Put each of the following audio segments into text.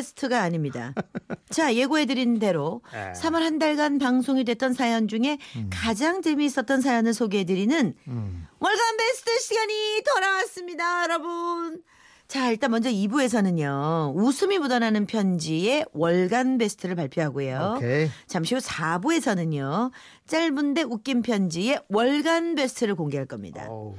베스트가 아닙니다. 자, 예고해드린 대로 에. 3월 한 달간 방송이 됐던 사연 중에 가장 재미있었던 사연을 소개해드리는 음. 월간 베스트 시간이 돌아왔습니다, 여러분. 자, 일단 먼저 2부에서는요, 웃음이 묻어나는 편지의 월간 베스트를 발표하고요. 오케이. 잠시 후 4부에서는요, 짧은데 웃긴 편지의 월간 베스트를 공개할 겁니다. 어우.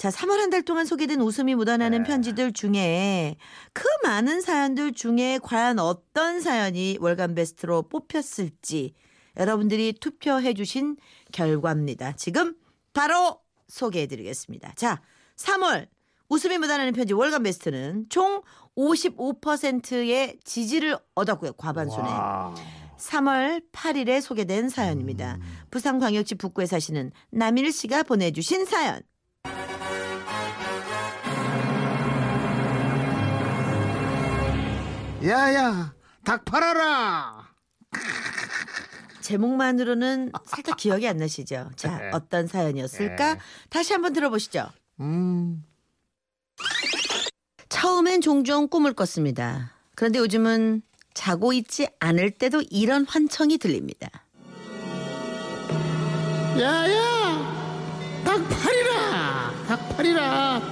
자, 3월 한 달 동안 소개된 웃음이 묻어나는 네. 편지들 중에 그 많은 사연들 중에 과연 어떤 사연이 월간 베스트로 뽑혔을지 여러분들이 투표해 주신 결과입니다. 지금 바로 소개해 드리겠습니다. 자, 3월 웃음이 묻어나는 편지 월간 베스트는 총 55%의 지지를 얻었고요. 과반수네. 와. 3월 8일에 소개된 사연입니다. 음. 부산광역시 북구에 사시는 남일 씨가 보내주신 사연. 야야 닭 팔아라. 제목만으로는 살짝 기억이 안 나시죠? 자, 네. 어떤 사연이었을까? 네. 다시 한번 들어보시죠. 음. 처음엔 종종 꿈을 꿨습니다. 그런데 요즘은 자고 있지 않을 때도 이런 환청이 들립니다. 야야 닭 팔이라. 닭 팔이라.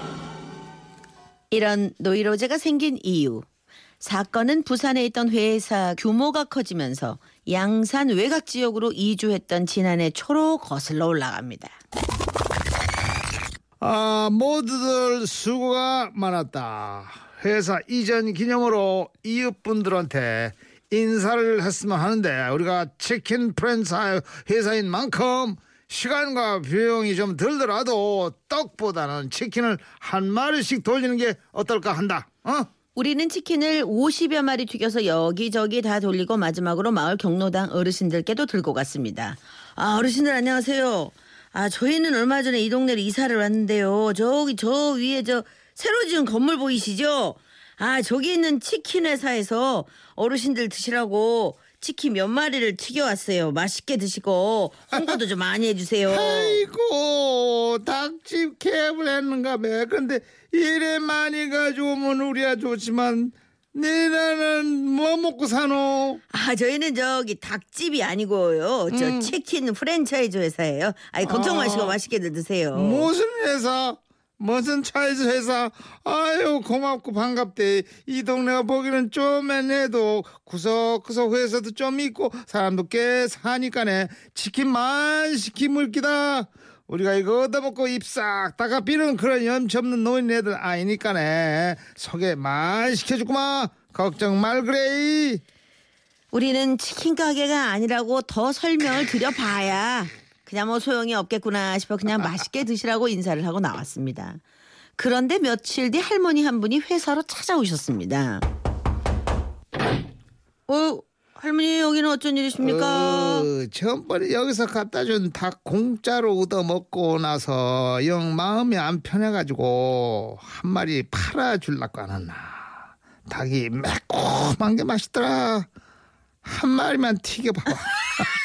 이런 노이로제가 생긴 이유. 사건은 부산에 있던 회사 규모가 커지면서 양산 외곽 지역으로 이주했던 지난해 초로 거슬러 올라갑니다. 아 모두들 수고가 많았다. 회사 이전 기념으로 이웃분들한테 인사를 했으면 하는데 우리가 치킨 프랜차이즈 회사인 만큼 시간과 비용이 좀 들더라도 떡보다는 치킨을 한 마리씩 돌리는 게 어떨까 한다. 어? 우리는 치킨을 50여 마리 튀겨서 여기저기 다 돌리고 마지막으로 마을 경로당 어르신들께도 들고 갔습니다. 아, 어르신들 안녕하세요. 아, 저희는 얼마 전에 이 동네로 이사를 왔는데요. 저기 저 위에 저 새로 지은 건물 보이시죠? 아, 저기 있는 치킨 회사에서 어르신들 드시라고 치킨 몇 마리를 튀겨왔어요. 맛있게 드시고 홍보도 좀 많이 해주세요. 아이고 닭집 개업을 했는가 봐. 근데 이래 많이 가져오면 우리야 좋지만 니네는 뭐 먹고 사노? 아, 저희는 저기 닭집이 아니고요. 저 음. 치킨 프랜차이즈 회사예요. 아니, 걱정 아. 마시고 맛있게들 드세요. 무슨 회사? 무슨 차이즈 회사? 아유 고맙고 반갑대. 이 동네가 보기는 좀만 해도 구석구석 회사도 좀 있고 사람도 꽤 사니까네 치킨 많이 시키 물기다. 우리가 이거 얻어먹고 입싹 다가 비는 그런 염치 없는 노인네들 아니니까네 소개 많이 시켜주구만 걱정 말 그래 우리는 치킨 가게가 아니라고 더 설명을 드려봐야 그냥 뭐 소용이 없겠구나 싶어 그냥 맛있게 드시라고 인사를 하고 나왔습니다. 그런데 며칠 뒤 할머니 한 분이 회사로 찾아오셨습니다. 어, 할머니 여기는 어쩐 일이십니까? 어, 전번에 여기서 갖다 준 닭 공짜로 얻어 먹고 나서 영 마음이 안 편해가지고 한 마리 팔아 줄라고 안 했나. 닭이 매콤한 게 맛있더라. 한 마리만 튀겨봐봐.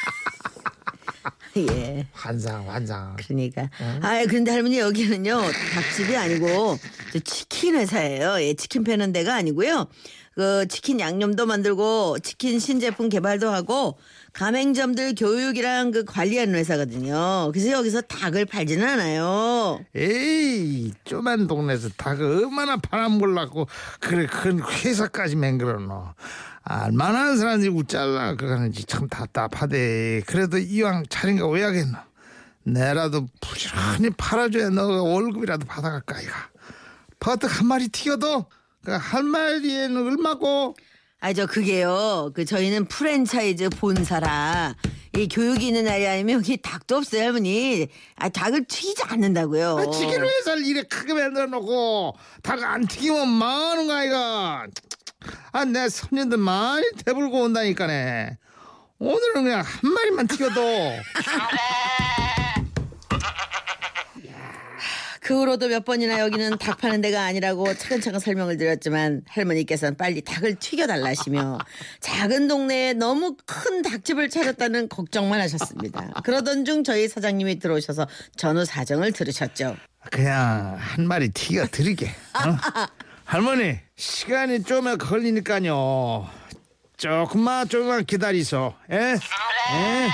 예. 환상 환상. 그러니까. 아, 근데 할머니 여기는요 닭집이 아니고 저 치킨 회사예요. 예, 치킨 패는 데가 아니고요. 그 치킨 양념도 만들고 치킨 신제품 개발도 하고 가맹점들 교육이랑 그 관리하는 회사거든요. 그래서 여기서 닭을 팔지는 않아요. 에이 쪼만 동네에서 닭을 얼마나 팔아먹으려고 그래 큰 회사까지 맹글어놓 알만한 사람들이 웃잘라 그러는지 참 답답하대 그래도 이왕 차린 거왜 하겠노 내라도 부지런히 팔아줘야 너가 월급이라도 받아갈까 이가 버뜩 한 마리 튀겨도 그한 마리에는 얼마고 아, 저 그게요. 그 저희는 프랜차이즈 본사라 이 교육이 있는 날이 아니면 여기 닭도 없어요, 할머니. 아, 닭을 튀기지 않는다고요. 아, 치킨 회사를 이래 크게 만들어 놓고 닭 안 튀기면 망하는 거 아이가 아 내 손님들 많이 대불고 온다니까네 오늘은 그냥 한 마리만 튀겨도 그 후로도 몇 번이나 여기는 닭 파는 데가 아니라고 차근차근 설명을 드렸지만 할머니께서는 빨리 닭을 튀겨달라시며 작은 동네에 너무 큰 닭집을 차렸다는 걱정만 하셨습니다. 그러던 중 저희 사장님이 들어오셔서 전후 사정을 들으셨죠. 그냥 한 마리 튀겨 드리게 어? 할머니 시간이 좀 걸리니까요. 조금만 조금만 기다리소. 예? 예?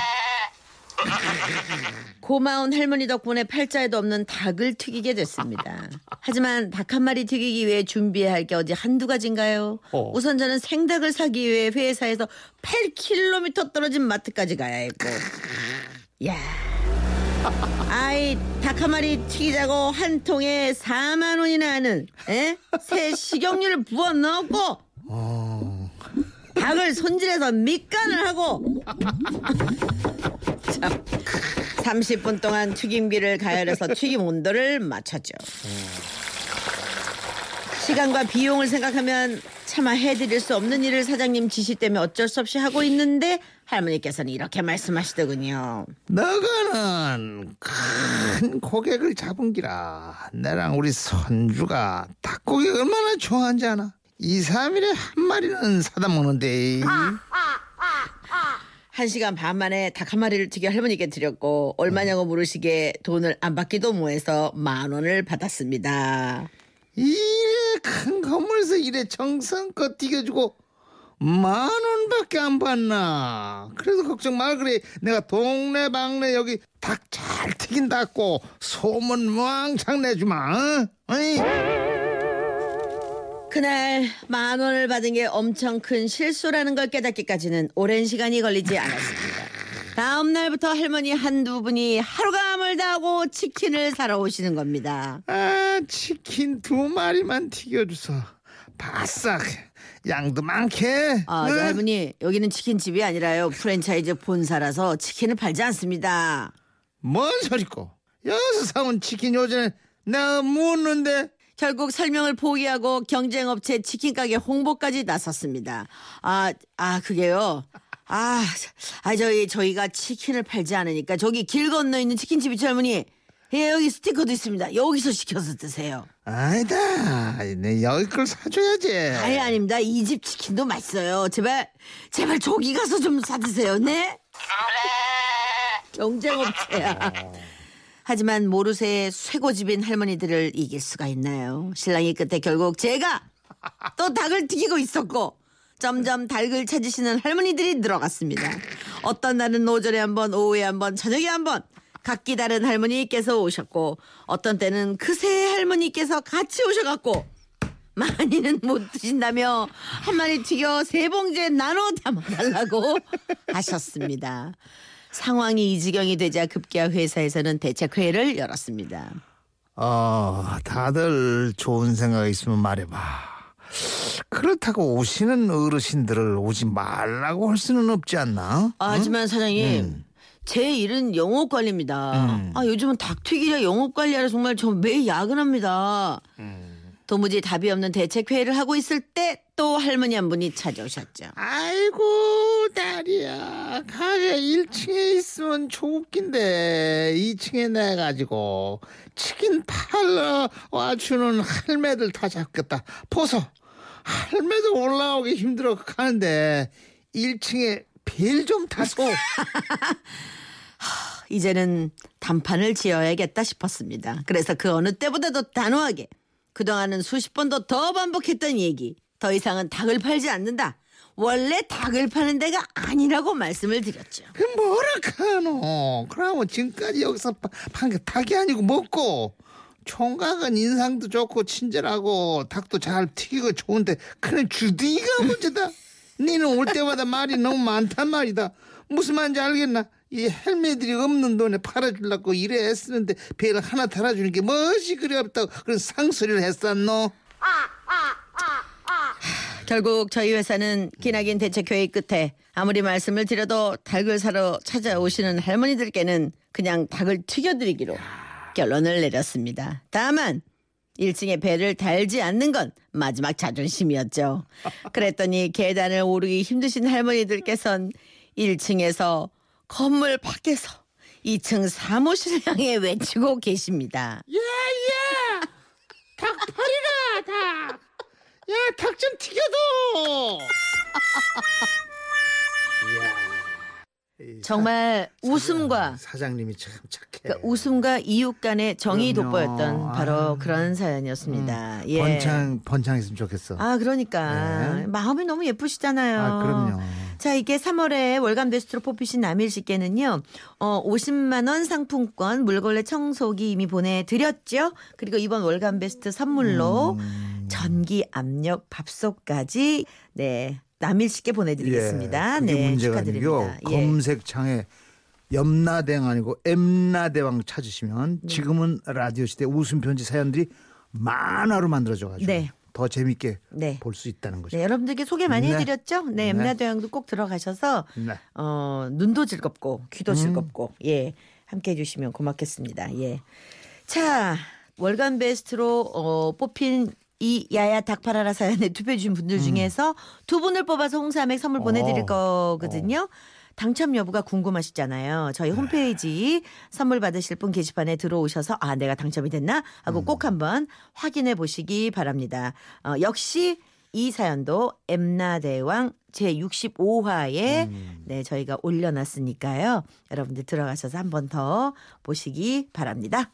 고마운 할머니 덕분에 팔자에도 없는 닭을 튀기게 됐습니다. 하지만 닭 한 마리 튀기기 위해 준비해야 할 게 어디 한두 가지인가요? 어. 우선 저는 생닭을 사기 위해 회사에서 8km 떨어진 마트까지 가야 했고. 야. 아이 닭 한 마리 튀기자고 한 통에 4만 원이나 하는 에? 새 식용유를 부어 넣고 닭을 손질해서 밑간을 하고 참 30분 동안 튀김기를 가열해서 튀김 온도를 맞췄죠. 시간과 비용을 생각하면 차마 해드릴 수 없는 일을 사장님 지시 때문에 어쩔 수 없이 하고 있는데 할머니께서는 이렇게 말씀하시더군요. 너가는 큰 고객을 잡은 기라. 나랑 우리 손주가 닭고기 얼마나 좋아하는지 아나? 2, 3일에 한 마리는 사다 먹는데. 한 시간 반 만에 닭 한 마리를 튀겨 할머니께 드렸고 얼마냐고 물으시기에 돈을 안 받기도 뭐해서 만 원을 받았습니다. 이래 이래 정성껏 튀겨주고 만 원밖에 안 받나 그래서 걱정 말 그래 내가 동네방네 여기 닭 잘 튀긴다고 소문 왕창 내주마 어? 어이? 그날 만 원을 받은 게 엄청 큰 실수라는 걸 깨닫기까지는 오랜 시간이 걸리지 않았습니다. 다음 날부터 할머니 한두 분이 하루가 멀다 하고 치킨을 사러 오시는 겁니다. 아 치킨 두 마리만 튀겨줘서 바싹 양도 많게 아, 저 응? 할머니 여기는 치킨집이 아니라요 프랜차이즈 본사라서 치킨을 팔지 않습니다. 뭔 소리고 여기서 사온 치킨 요즘에 내가 묻는데 결국 설명을 포기하고 경쟁업체 치킨 가게 홍보까지 나섰습니다. 아, 아 그게요. 아, 아 저희 저희가 치킨을 팔지 않으니까 저기 길 건너 있는 치킨집 있죠 할머니. 예, 여기 스티커도 있습니다. 여기서 시켜서 드세요. 아니다 내 여기 걸 사줘야지 아예 아닙니다. 이 집 치킨도 맛있어요. 제발 제발 저기 가서 좀 사드세요. 네? 경쟁업체야. 하지만 모르쇠의 쇠고집인 할머니들을 이길 수가 있나요? 신랑이 끝에 결국 제가 또 닭을 튀기고 있었고 점점 닭을 찾으시는 할머니들이 늘어갔습니다. 어떤 날은 오전에 한 번, 오후에 한 번, 저녁에 한 번 각기 다른 할머니께서 오셨고 어떤 때는 그새 할머니께서 같이 오셔갖고 많이는 못 드신다며 한 마리 튀겨 세 봉지에 나눠 담아달라고 하셨습니다. 상황이 이 지경이 되자 급기야 회사에서는 대책회의를 열었습니다. 어, 다들 좋은 생각 있으면 말해봐. 그렇다고 오시는 어르신들을 오지 말라고 할 수는 없지 않나? 아, 하지만 사장님 제 일은 영업 관리입니다. 음. 아 요즘은 닭튀기라 영업 관리하라 정말 저 매일 야근합니다. 도무지 답이 없는 대책 회의를 하고 있을 때 또 할머니 한 분이 찾아오셨죠. 아이고, 딸이야. 가게 1층에 있으면 좋긴데 2층에 내가지고 치킨 팔러 와주는 할매들 다 잡겠다. 보소. 할매도 올라오기 힘들어 가는데 1층에 벨좀 타소. 이제는 단판을 지어야겠다 싶었습니다. 그래서 그 어느 때보다도 단호하게 그동안은 수십 번도 더 반복했던 얘기. 더 이상은 닭을 팔지 않는다. 원래 닭을 파는 데가 아니라고 말씀을 드렸죠. 그 뭐라 카노? 그러면 지금까지 여기서 판 게 닭이 아니고 먹고 총각은 인상도 좋고 친절하고 닭도 잘 튀기고 좋은데 그냥 주둥이가 문제다. 니는 올 때마다 말이 너무 많단 말이다. 무슨 말인지 알겠나? 이 헬메들이 없는 돈에 팔아주려고 이래 애쓰는데 배를 하나 달아주는 게 무엇이 그리 없다고 그런 상소리를 했었노? 결국 저희 회사는 기나긴 대책회의 끝에 아무리 말씀을 드려도 닭을 사러 찾아오시는 할머니들께는 그냥 닭을 튀겨드리기로 결론을 내렸습니다. 다만 1층에 배를 달지 않는 건 마지막 자존심이었죠. 그랬더니 계단을 오르기 힘드신 할머니들께선 1층에서 건물 밖에서 2층 사무실을 향해 외치고 계십니다. 야야 닭 팔이라 닭. 야닭좀 튀겨도. 이 정말 웃음과 사, 장님이 참 착해. 그러니까 웃음과 이웃 간의 정이 그럼요. 돋보였던 바로 아. 그런 사연이었습니다. 예. 번창 번창했으면 좋겠어. 아 그러니까 네. 마음이 너무 예쁘시잖아요. 아, 그럼요. 자 이게 3월에 월간 베스트로 뽑히신 남일 씨께는요. 어 50만 원 상품권 물걸레 청소기 이미 보내 드렸죠. 그리고 이번 월간 베스트 선물로 음. 전기 압력 밥솥까지 네 남일 씨께 보내 드리겠습니다. 예, 그게 네 축하드립니다. 예. 검색창에 염라대왕 아니고 엠라대왕 찾으시면 네. 지금은 라디오 시대 웃음 편지 사연들이 만화로 만들어져 가지고 네. 더 재밌게 네. 볼수 있다는 거죠. 네, 여러분들께 소개 많이 네. 해드렸죠? 네, 네. 엠나대왕도 꼭 들어가셔서 네. 어, 눈도 즐겁고 귀도 음. 즐겁고 예 함께 해주시면 고맙겠습니다. 예. 자 월간 베스트로 어, 뽑힌 이 야야 닭파라라 사연에 투표해 주신 분들 중에서 두 분을 뽑아서 홍삼액 선물 보내드릴 음. 어. 거거든요. 당첨 여부가 궁금하시잖아요. 네. 저희 홈페이지 선물 받으실 분 게시판에 들어오셔서 아 내가 당첨이 됐나 음. 하고 꼭 한번 확인해 보시기 바랍니다. 어, 역시 이 사연도 엠나대왕 제 65화에 음. 네 저희가 올려놨으니까요. 여러분들 들어가셔서 한 번 더 보시기 바랍니다.